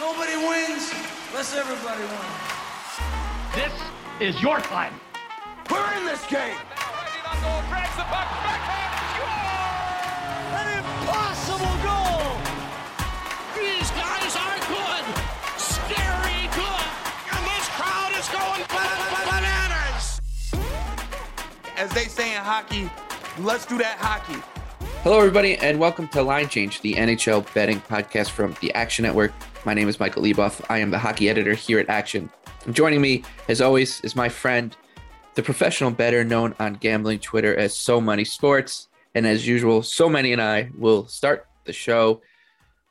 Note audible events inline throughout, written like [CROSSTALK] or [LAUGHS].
Nobody wins unless everybody wins. This is your time. We're in this game. An impossible goal! These guys are good. Scary good. And this crowd is going bananas. As they say in hockey, let's do that hockey. Hello, everybody, and welcome to Line Change, the NHL betting podcast from the Action Network. My name is Michael Leboff. I am the hockey editor here at Action. And joining me, as always, is my friend, the professional bettor known on gambling Twitter as So Money Sports. And as usual, So Money and I will start the show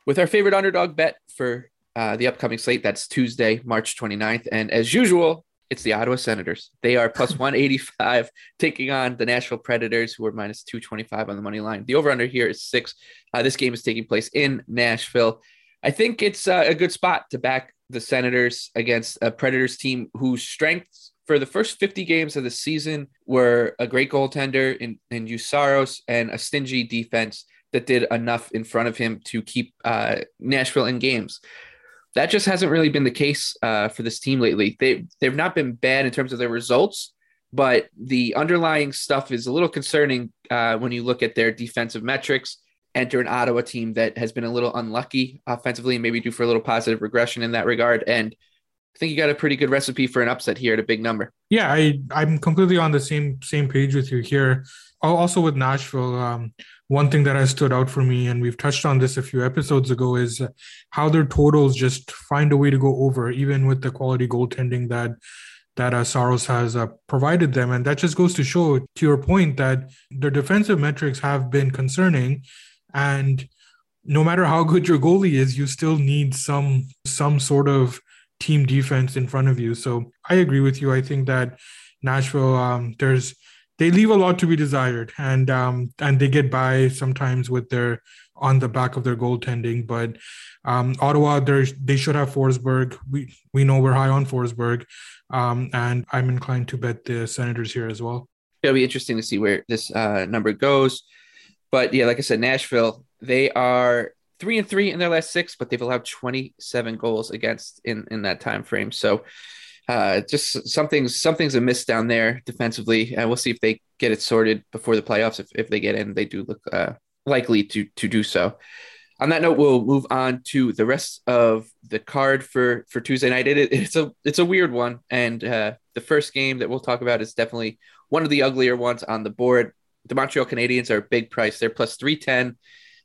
with our favorite underdog bet for uh, the upcoming slate. That's Tuesday, March 29th. And as usual, it's the Ottawa Senators. They are plus [LAUGHS] 185, taking on the Nashville Predators, who are minus 225 on the money line. The over under here is six. Uh, this game is taking place in Nashville. I think it's uh, a good spot to back the Senators against a Predators team whose strengths for the first 50 games of the season were a great goaltender in, in Juuse Saros and a stingy defense that did enough in front of him to keep uh, Nashville in games that just hasn't really been the case uh, for this team lately. They they've not been bad in terms of their results, but the underlying stuff is a little concerning uh, when you look at their defensive metrics. Enter an Ottawa team that has been a little unlucky offensively, and maybe due for a little positive regression in that regard. And I think you got a pretty good recipe for an upset here at a big number. Yeah, I I'm completely on the same same page with you here. Also with Nashville, um, one thing that has stood out for me, and we've touched on this a few episodes ago, is how their totals just find a way to go over, even with the quality goaltending that that uh, Saros has uh, provided them, and that just goes to show, to your point, that their defensive metrics have been concerning, and no matter how good your goalie is, you still need some some sort of team defense in front of you. So I agree with you. I think that Nashville, um, there's they leave a lot to be desired, and um, and they get by sometimes with their on the back of their goaltending. But um, Ottawa, they should have Forsberg. We we know we're high on Forsberg, um, and I'm inclined to bet the Senators here as well. It'll be interesting to see where this uh, number goes. But yeah, like I said, Nashville, they are three and three in their last six, but they've allowed 27 goals against in in that time frame. So uh, just something's something's amiss down there defensively, and we'll see if they get it sorted before the playoffs. If, if they get in, they do look uh, likely to to do so. On that note, we'll move on to the rest of the card for for Tuesday night. It, it's a it's a weird one, and uh, the first game that we'll talk about is definitely one of the uglier ones on the board. The Montreal Canadiens are a big price. They're plus three ten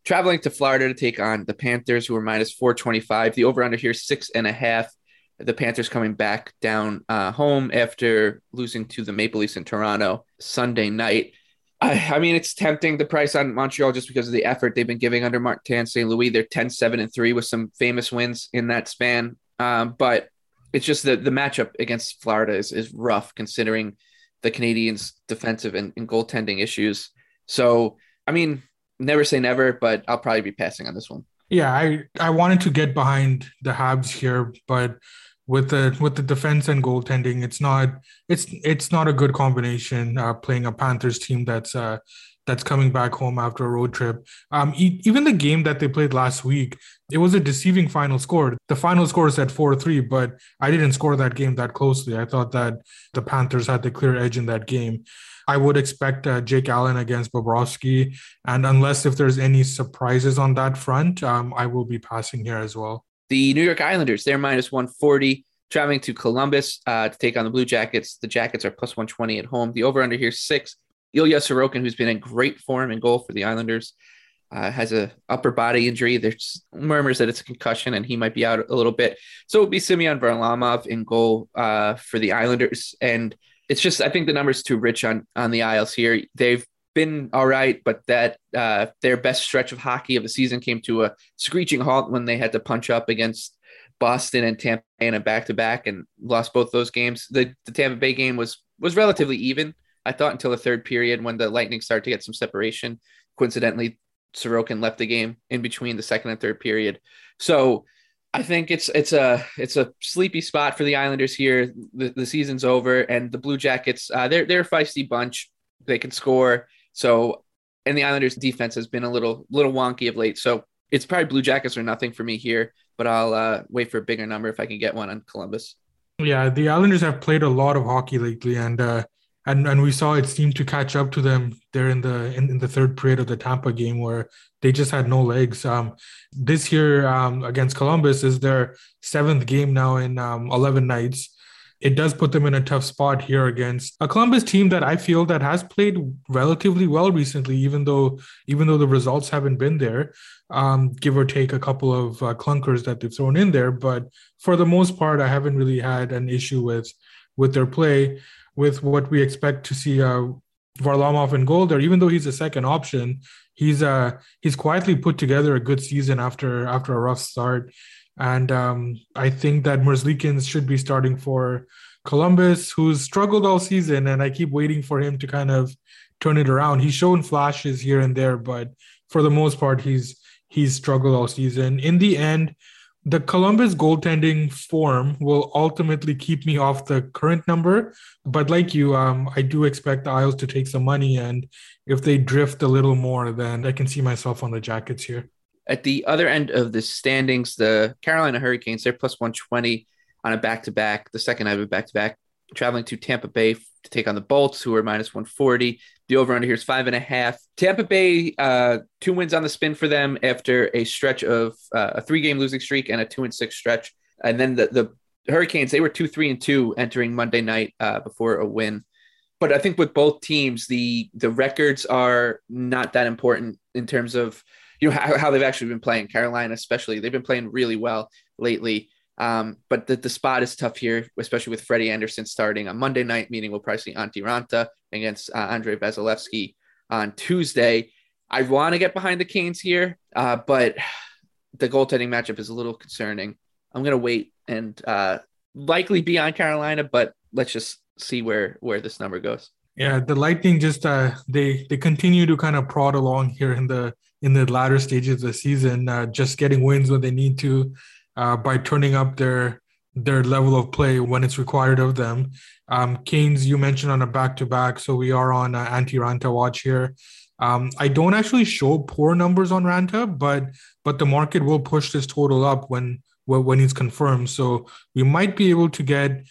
traveling to Florida to take on the Panthers, who are minus 425. The over under here, six and a half. The Panthers coming back down uh, home after losing to the Maple Leafs in Toronto Sunday night. I, I, mean, it's tempting the price on Montreal just because of the effort they've been giving under Martin St. Louis. They're 10 7 and 3 with some famous wins in that span. Um, but it's just that the matchup against Florida is, is rough considering the Canadiens' defensive and, and goaltending issues. So, I mean, never say never, but I'll probably be passing on this one. Yeah, I I wanted to get behind the Habs here, but with the with the defense and goaltending, it's not it's it's not a good combination. Uh, playing a Panthers team that's uh, that's coming back home after a road trip. Um, even the game that they played last week, it was a deceiving final score. The final score at four three, but I didn't score that game that closely. I thought that the Panthers had the clear edge in that game. I would expect uh, Jake Allen against Bobrovsky. And unless if there's any surprises on that front, um, I will be passing here as well. The New York Islanders, they're minus 140, traveling to Columbus uh, to take on the Blue Jackets. The Jackets are plus 120 at home. The over under here six. Ilya Sorokin, who's been in great form and goal for the Islanders, uh, has a upper body injury. There's murmurs that it's a concussion and he might be out a little bit. So it would be Semyon Varlamov in goal uh, for the Islanders. And it's just I think the numbers too rich on on the Isles here. They've been all right, but that uh, their best stretch of hockey of the season came to a screeching halt when they had to punch up against Boston and Tampa a back to back and lost both those games. The the Tampa Bay game was was relatively even. I thought until the third period when the Lightning started to get some separation. Coincidentally, Sorokin left the game in between the second and third period. So I think it's it's a it's a sleepy spot for the Islanders here. The, the season's over, and the Blue Jackets uh, they're they're a feisty bunch. They can score. So, and the Islanders' defense has been a little little wonky of late. So it's probably Blue Jackets or nothing for me here. but I'll uh, wait for a bigger number if I can get one on Columbus. Yeah, the Islanders have played a lot of hockey lately, and uh, and and we saw it seemed to catch up to them there in the in, in the third period of the Tampa game where they just had no legs. Um, this year um, against Columbus is their seventh game now in um, eleven nights it does put them in a tough spot here against a Columbus team that I feel that has played relatively well recently, even though even though the results haven't been there, um, give or take a couple of uh, clunkers that they've thrown in there. But for the most part, I haven't really had an issue with with their play, with what we expect to see. Uh, Varlamov goal there, even though he's a second option, he's uh he's quietly put together a good season after after a rough start. And um, I think that Merzlikins should be starting for Columbus, who's struggled all season. And I keep waiting for him to kind of turn it around. He's shown flashes here and there, but for the most part, he's he's struggled all season. In the end, the Columbus goaltending form will ultimately keep me off the current number. But like you, um, I do expect the Isles to take some money, and if they drift a little more, then I can see myself on the Jackets here. At the other end of the standings, the Carolina Hurricanes, they're plus 120 on a back to back, the second night of a back to back, traveling to Tampa Bay to take on the Bolts, who are minus 140. The over under here is five and a half. Tampa Bay, uh, two wins on the spin for them after a stretch of uh, a three game losing streak and a two and six stretch. And then the, the Hurricanes, they were two, three, and two entering Monday night uh, before a win. But I think with both teams, the the records are not that important in terms of you know how, how they've actually been playing. Carolina, especially, they've been playing really well lately. Um, but the, the spot is tough here, especially with Freddie Anderson starting on Monday night, meaning we'll probably see Antti Raanta against uh, Andrei Vasilevskiy on Tuesday. I want to get behind the Canes here, uh, but the goaltending matchup is a little concerning. I'm going to wait and uh, likely be on Carolina, but let's just see where where this number goes. Yeah, the Lightning just uh, they they continue to kind of prod along here in the in the latter stages of the season, uh, just getting wins when they need to, uh, by turning up their their level of play when it's required of them. Um, you mentioned on a back to back, so we are on uh, Antti Raanta watch here. Um, I don't actually show poor numbers on Raanta, but but the market will push this total up when when he's confirmed. So we might be able to get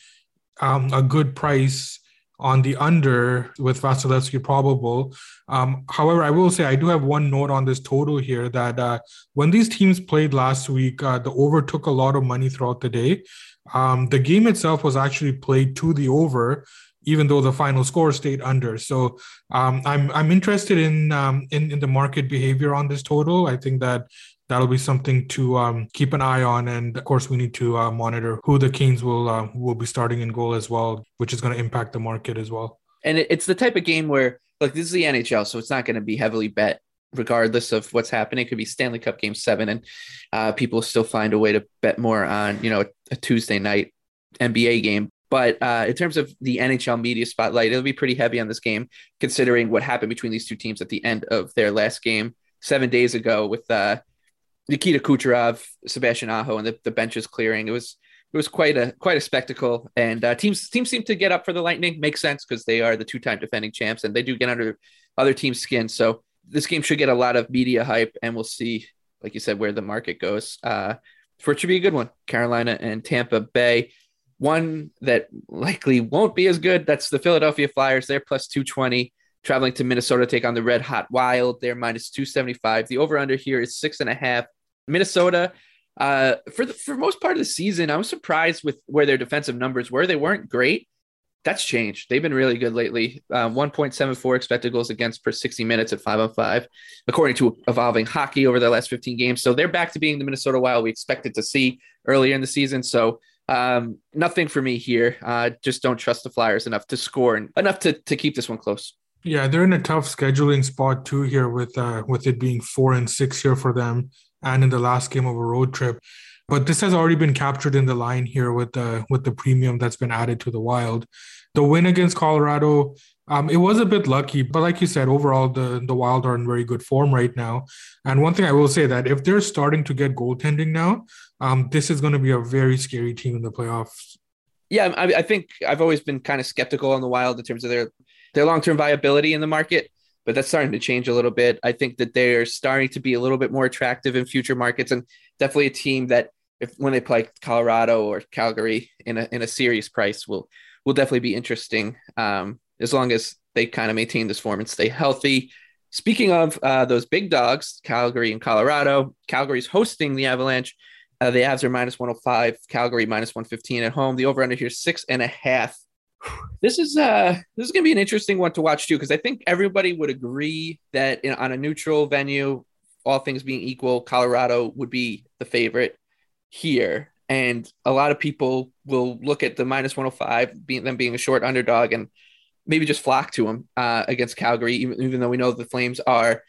um, a good price on the under with Vasilevskiy probable. Um, however, I will say I do have one note on this total here that uh, when these teams played last week, uh, the over took a lot of money throughout the day. Um, the game itself was actually played to the over, even though the final score stayed under. So um, I'm I'm interested in, um, in in the market behavior on this total. I think that that'll be something to um, keep an eye on. And of course, we need to uh, monitor who the Canes will uh, will be starting in goal as well, which is going to impact the market as well. And it's the type of game where, like, this is the NHL, so it's not going to be heavily bet regardless of what's happening. It could be Stanley Cup Game Seven, and uh, people still find a way to bet more on you know a Tuesday night NBA game. But uh, in terms of the NHL media spotlight, it'll be pretty heavy on this game, considering what happened between these two teams at the end of their last game seven days ago with uh, Nikita Kucherov, Sebastian Aho, and the, the benches clearing. It was it was quite a quite a spectacle. And uh, teams teams seem to get up for the Lightning. Makes sense because they are the two time defending champs, and they do get under other teams' skin. So this game should get a lot of media hype, and we'll see, like you said, where the market goes. Uh, for it should be a good one. Carolina and Tampa Bay. One that likely won't be as good. That's the Philadelphia Flyers. They're plus 220 traveling to Minnesota take on the Red Hot Wild. They're minus 275. The over under here is six and a half. Minnesota, uh, for the for most part of the season, I was surprised with where their defensive numbers were. They weren't great. That's changed. They've been really good lately. Uh, 1.74 expected goals against per 60 minutes at five on five, according to Evolving Hockey over the last 15 games. So they're back to being the Minnesota Wild we expected to see earlier in the season. So um, nothing for me here. Uh, just don't trust the Flyers enough to score and enough to to keep this one close. Yeah, they're in a tough scheduling spot too here with uh, with it being four and six here for them and in the last game of a road trip. But this has already been captured in the line here with the with the premium that's been added to the Wild. The win against Colorado, um, it was a bit lucky, but like you said, overall the the Wild are in very good form right now. And one thing I will say that if they're starting to get goaltending now, um, this is going to be a very scary team in the playoffs. Yeah, I, I think I've always been kind of skeptical on the Wild in terms of their their long term viability in the market but that's starting to change a little bit. I think that they're starting to be a little bit more attractive in future markets and definitely a team that if when they play Colorado or Calgary in a in a serious price will will definitely be interesting. Um, as long as they kind of maintain this form and stay healthy. Speaking of uh, those big dogs, Calgary and Colorado, Calgary's hosting the Avalanche. Uh, the Avs are minus 105, Calgary minus 115 at home. The over under here six and a half. This is uh this is gonna be an interesting one to watch too because I think everybody would agree that in, on a neutral venue, all things being equal, Colorado would be the favorite here, and a lot of people will look at the minus 105 being them being a short underdog and maybe just flock to them uh, against Calgary, even, even though we know the Flames are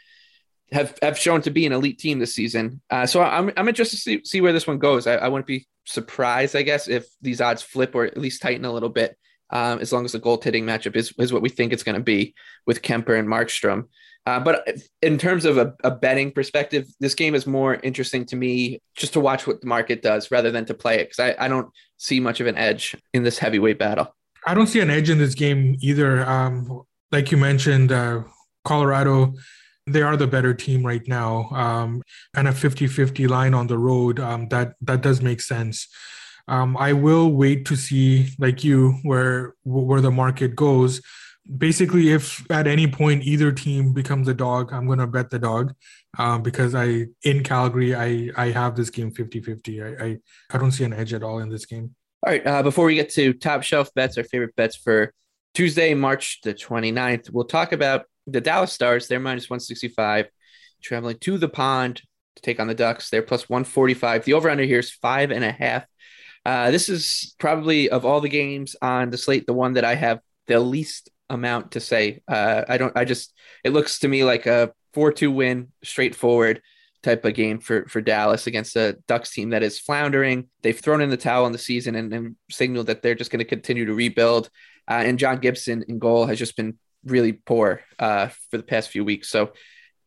have have shown to be an elite team this season. Uh, so I'm I'm interested to see, see where this one goes. I, I wouldn't be surprised, I guess, if these odds flip or at least tighten a little bit. Um, as long as the goaltending matchup is, is what we think it's going to be with Kuemper and Markstrom. Uh, but in terms of a, a, betting perspective, this game is more interesting to me just to watch what the market does rather than to play it because I, I don't see much of an edge in this heavyweight battle. I don't see an edge in this game either. Um, like you mentioned, uh, Colorado, they are the better team right now. Um, and a 50-50 line on the road, um, that that does make sense. Um, I will wait to see, like you, where where the market goes. Basically, if at any point either team becomes a dog, I'm going to bet the dog um, because I in Calgary I I have this game 50-50. I, I I don't see an edge at all in this game. All right. Uh, before we get to top shelf bets, our favorite bets for Tuesday, March the 29th, we'll talk about the Dallas Stars. They're minus 165, traveling to the pond to take on the Ducks. They're plus 145. The over under here is five and a half. Uh, this is probably of all the games on the slate, the one that I have the least amount to say. Uh, I don't, I just, it looks to me like a 4 2 win, straightforward type of game for for Dallas against a Ducks team that is floundering. They've thrown in the towel in the season and, and signaled that they're just going to continue to rebuild. Uh, and John Gibson in goal has just been really poor uh, for the past few weeks. So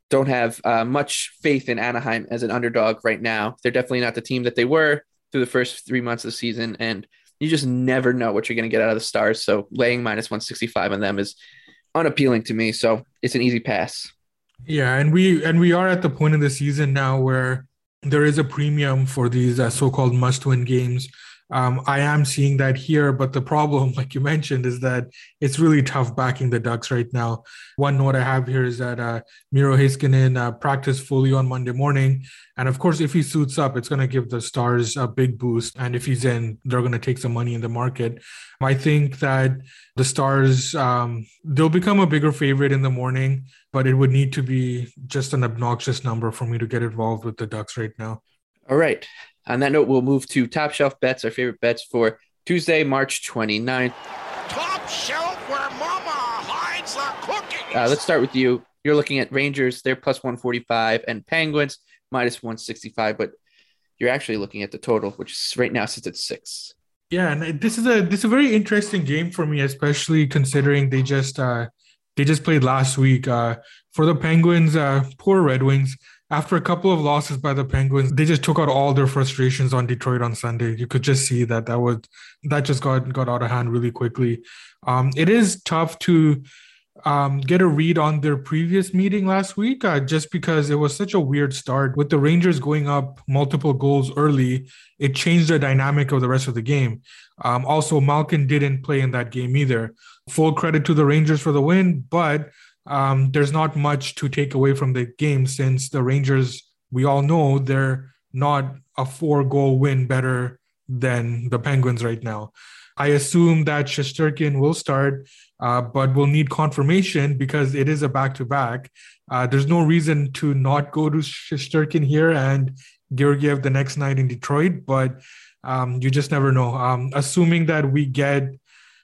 don't have uh, much faith in Anaheim as an underdog right now. They're definitely not the team that they were through the first three months of the season, and you just never know what you're going to get out of the Stars. So laying minus 165 on them is unappealing to me. So it's an easy pass. Yeah, and we and we are at the point in the season now where there is a premium for these uh, so-called must-win games. Um, I am seeing that here, but the problem, [LAUGHS] like you mentioned, is that it's really tough backing the Ducks right now. One note I have here is that uh, Miro Heiskanen uh, practiced fully on Monday morning, and of course, if he suits up, it's going to give the Stars a big boost. And if he's in, they're going to take some money in the market. I think that the Stars um, they'll become a bigger favorite in the morning, but it would need to be just an obnoxious number for me to get involved with the Ducks right now. All right. On that note, we'll move to top shelf bets, our favorite bets for Tuesday, March 29th. Top shelf where mama hides the cookies. Uh, let's start with you. You're looking at Rangers, they're plus 145, and Penguins minus 165, but you're actually looking at the total, which is right now sits at six. Yeah, and this is a this is a very interesting game for me, especially considering they just uh they just played last week. Uh for the Penguins, uh poor Red Wings after a couple of losses by the Penguins, they just took out all their frustrations on Detroit on Sunday. You could just see that that was that just got got out of hand really quickly. Um, it is tough to um, get a read on their previous meeting last week, uh, just because it was such a weird start with the Rangers going up multiple goals early. It changed the dynamic of the rest of the game. Um, also, Malkin didn't play in that game either. Full credit to the Rangers for the win, but um, there's not much to take away from the game since the Rangers, we all know they're not a four goal win better than the Penguins right now. I assume that Shesterkin will start, uh, but we'll need confirmation because it is a back to back. There's no reason to not go to Shesterkin here and Georgiev the next night in Detroit, but um, you just never know. Um, assuming that we get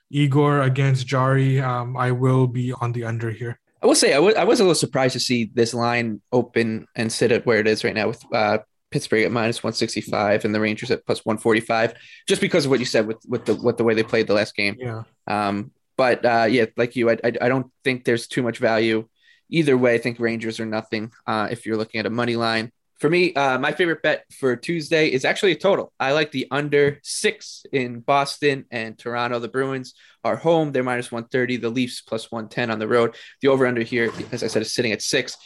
Igor against Jarry, um, I will be on the under here. I will say I, w- I was a little surprised to see this line open and sit at where it is right now with uh, Pittsburgh at minus 165 and the Rangers at plus 145, just because of what you said with with the with the way they played the last game. Yeah. Um, but uh, yeah, like you, I, I, I don't think there's too much value either way. I think Rangers are nothing uh, if you're looking at a money line for me, uh, my favorite bet for Tuesday is actually a total. I like the under six in Boston and Toronto. The Bruins are home. They're minus 130. The Leafs plus 110 on the road. The over under here, as I said, is sitting at six.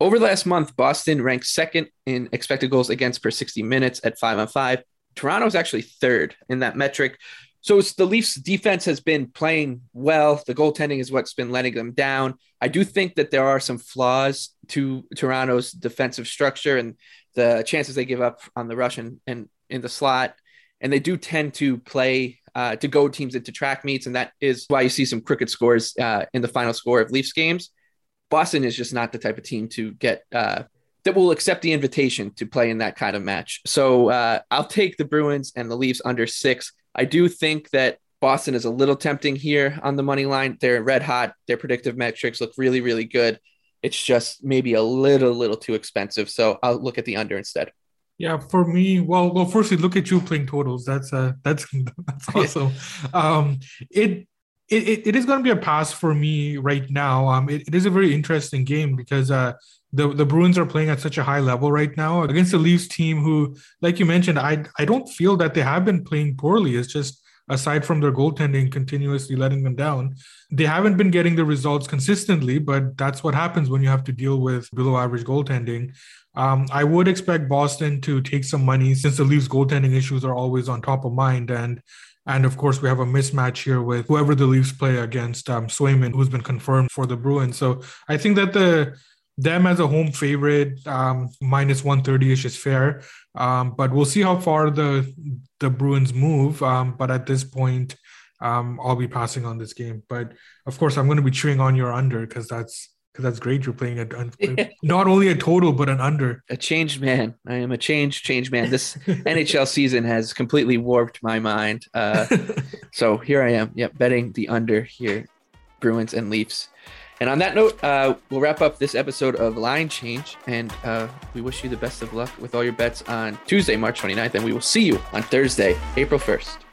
Over the last month, Boston ranked second in expected goals against per 60 minutes at five on five. Toronto's actually third in that metric. So the Leafs defense has been playing well. The goaltending is what's been letting them down. I do think that there are some flaws to Toronto's defensive structure and the chances they give up on the rush and, and in the slot. And they do tend to play uh, to go teams into track meets. And that is why you see some crooked scores uh, in the final score of Leafs games. Boston is just not the type of team to get uh, that will accept the invitation to play in that kind of match. So uh, I'll take the Bruins and the Leafs under six. I do think that Boston is a little tempting here on the money line. They're red hot. Their predictive metrics look really, really good. It's just maybe a little, little too expensive. So I'll look at the under instead. Yeah, for me, well, well, firstly, look at you playing totals. That's uh, that's [LAUGHS] that's awesome. um, it it, it is going to be a pass for me right now. Um, it, it is a very interesting game because uh, the the Bruins are playing at such a high level right now against the Leafs team, who, like you mentioned, I I don't feel that they have been playing poorly. It's just aside from their goaltending continuously letting them down, they haven't been getting the results consistently. But that's what happens when you have to deal with below average goaltending. Um, I would expect Boston to take some money since the Leafs goaltending issues are always on top of mind and. And of course, we have a mismatch here with whoever the Leafs play against um, Swayman, who's been confirmed for the Bruins. So I think that the them as a home favorite um, minus 130 ish is fair. Um, but we'll see how far the the bruins move. Um, but at this point um, i'll be passing on this game. But of course i'm going to be chewing on your under because that's because that's great you're playing a, [LAUGHS] not only a total but an under. A changed man. I am a changed changed man. This [LAUGHS] nhl season has completely warped my mind. Uh, [LAUGHS] so here i am. Yep betting the under here bruins and leafs and on that note, uh, we'll wrap up this episode of Line Change. And uh, we wish you the best of luck with all your bets on Tuesday, March 29th. And we will see you on Thursday, April 1st.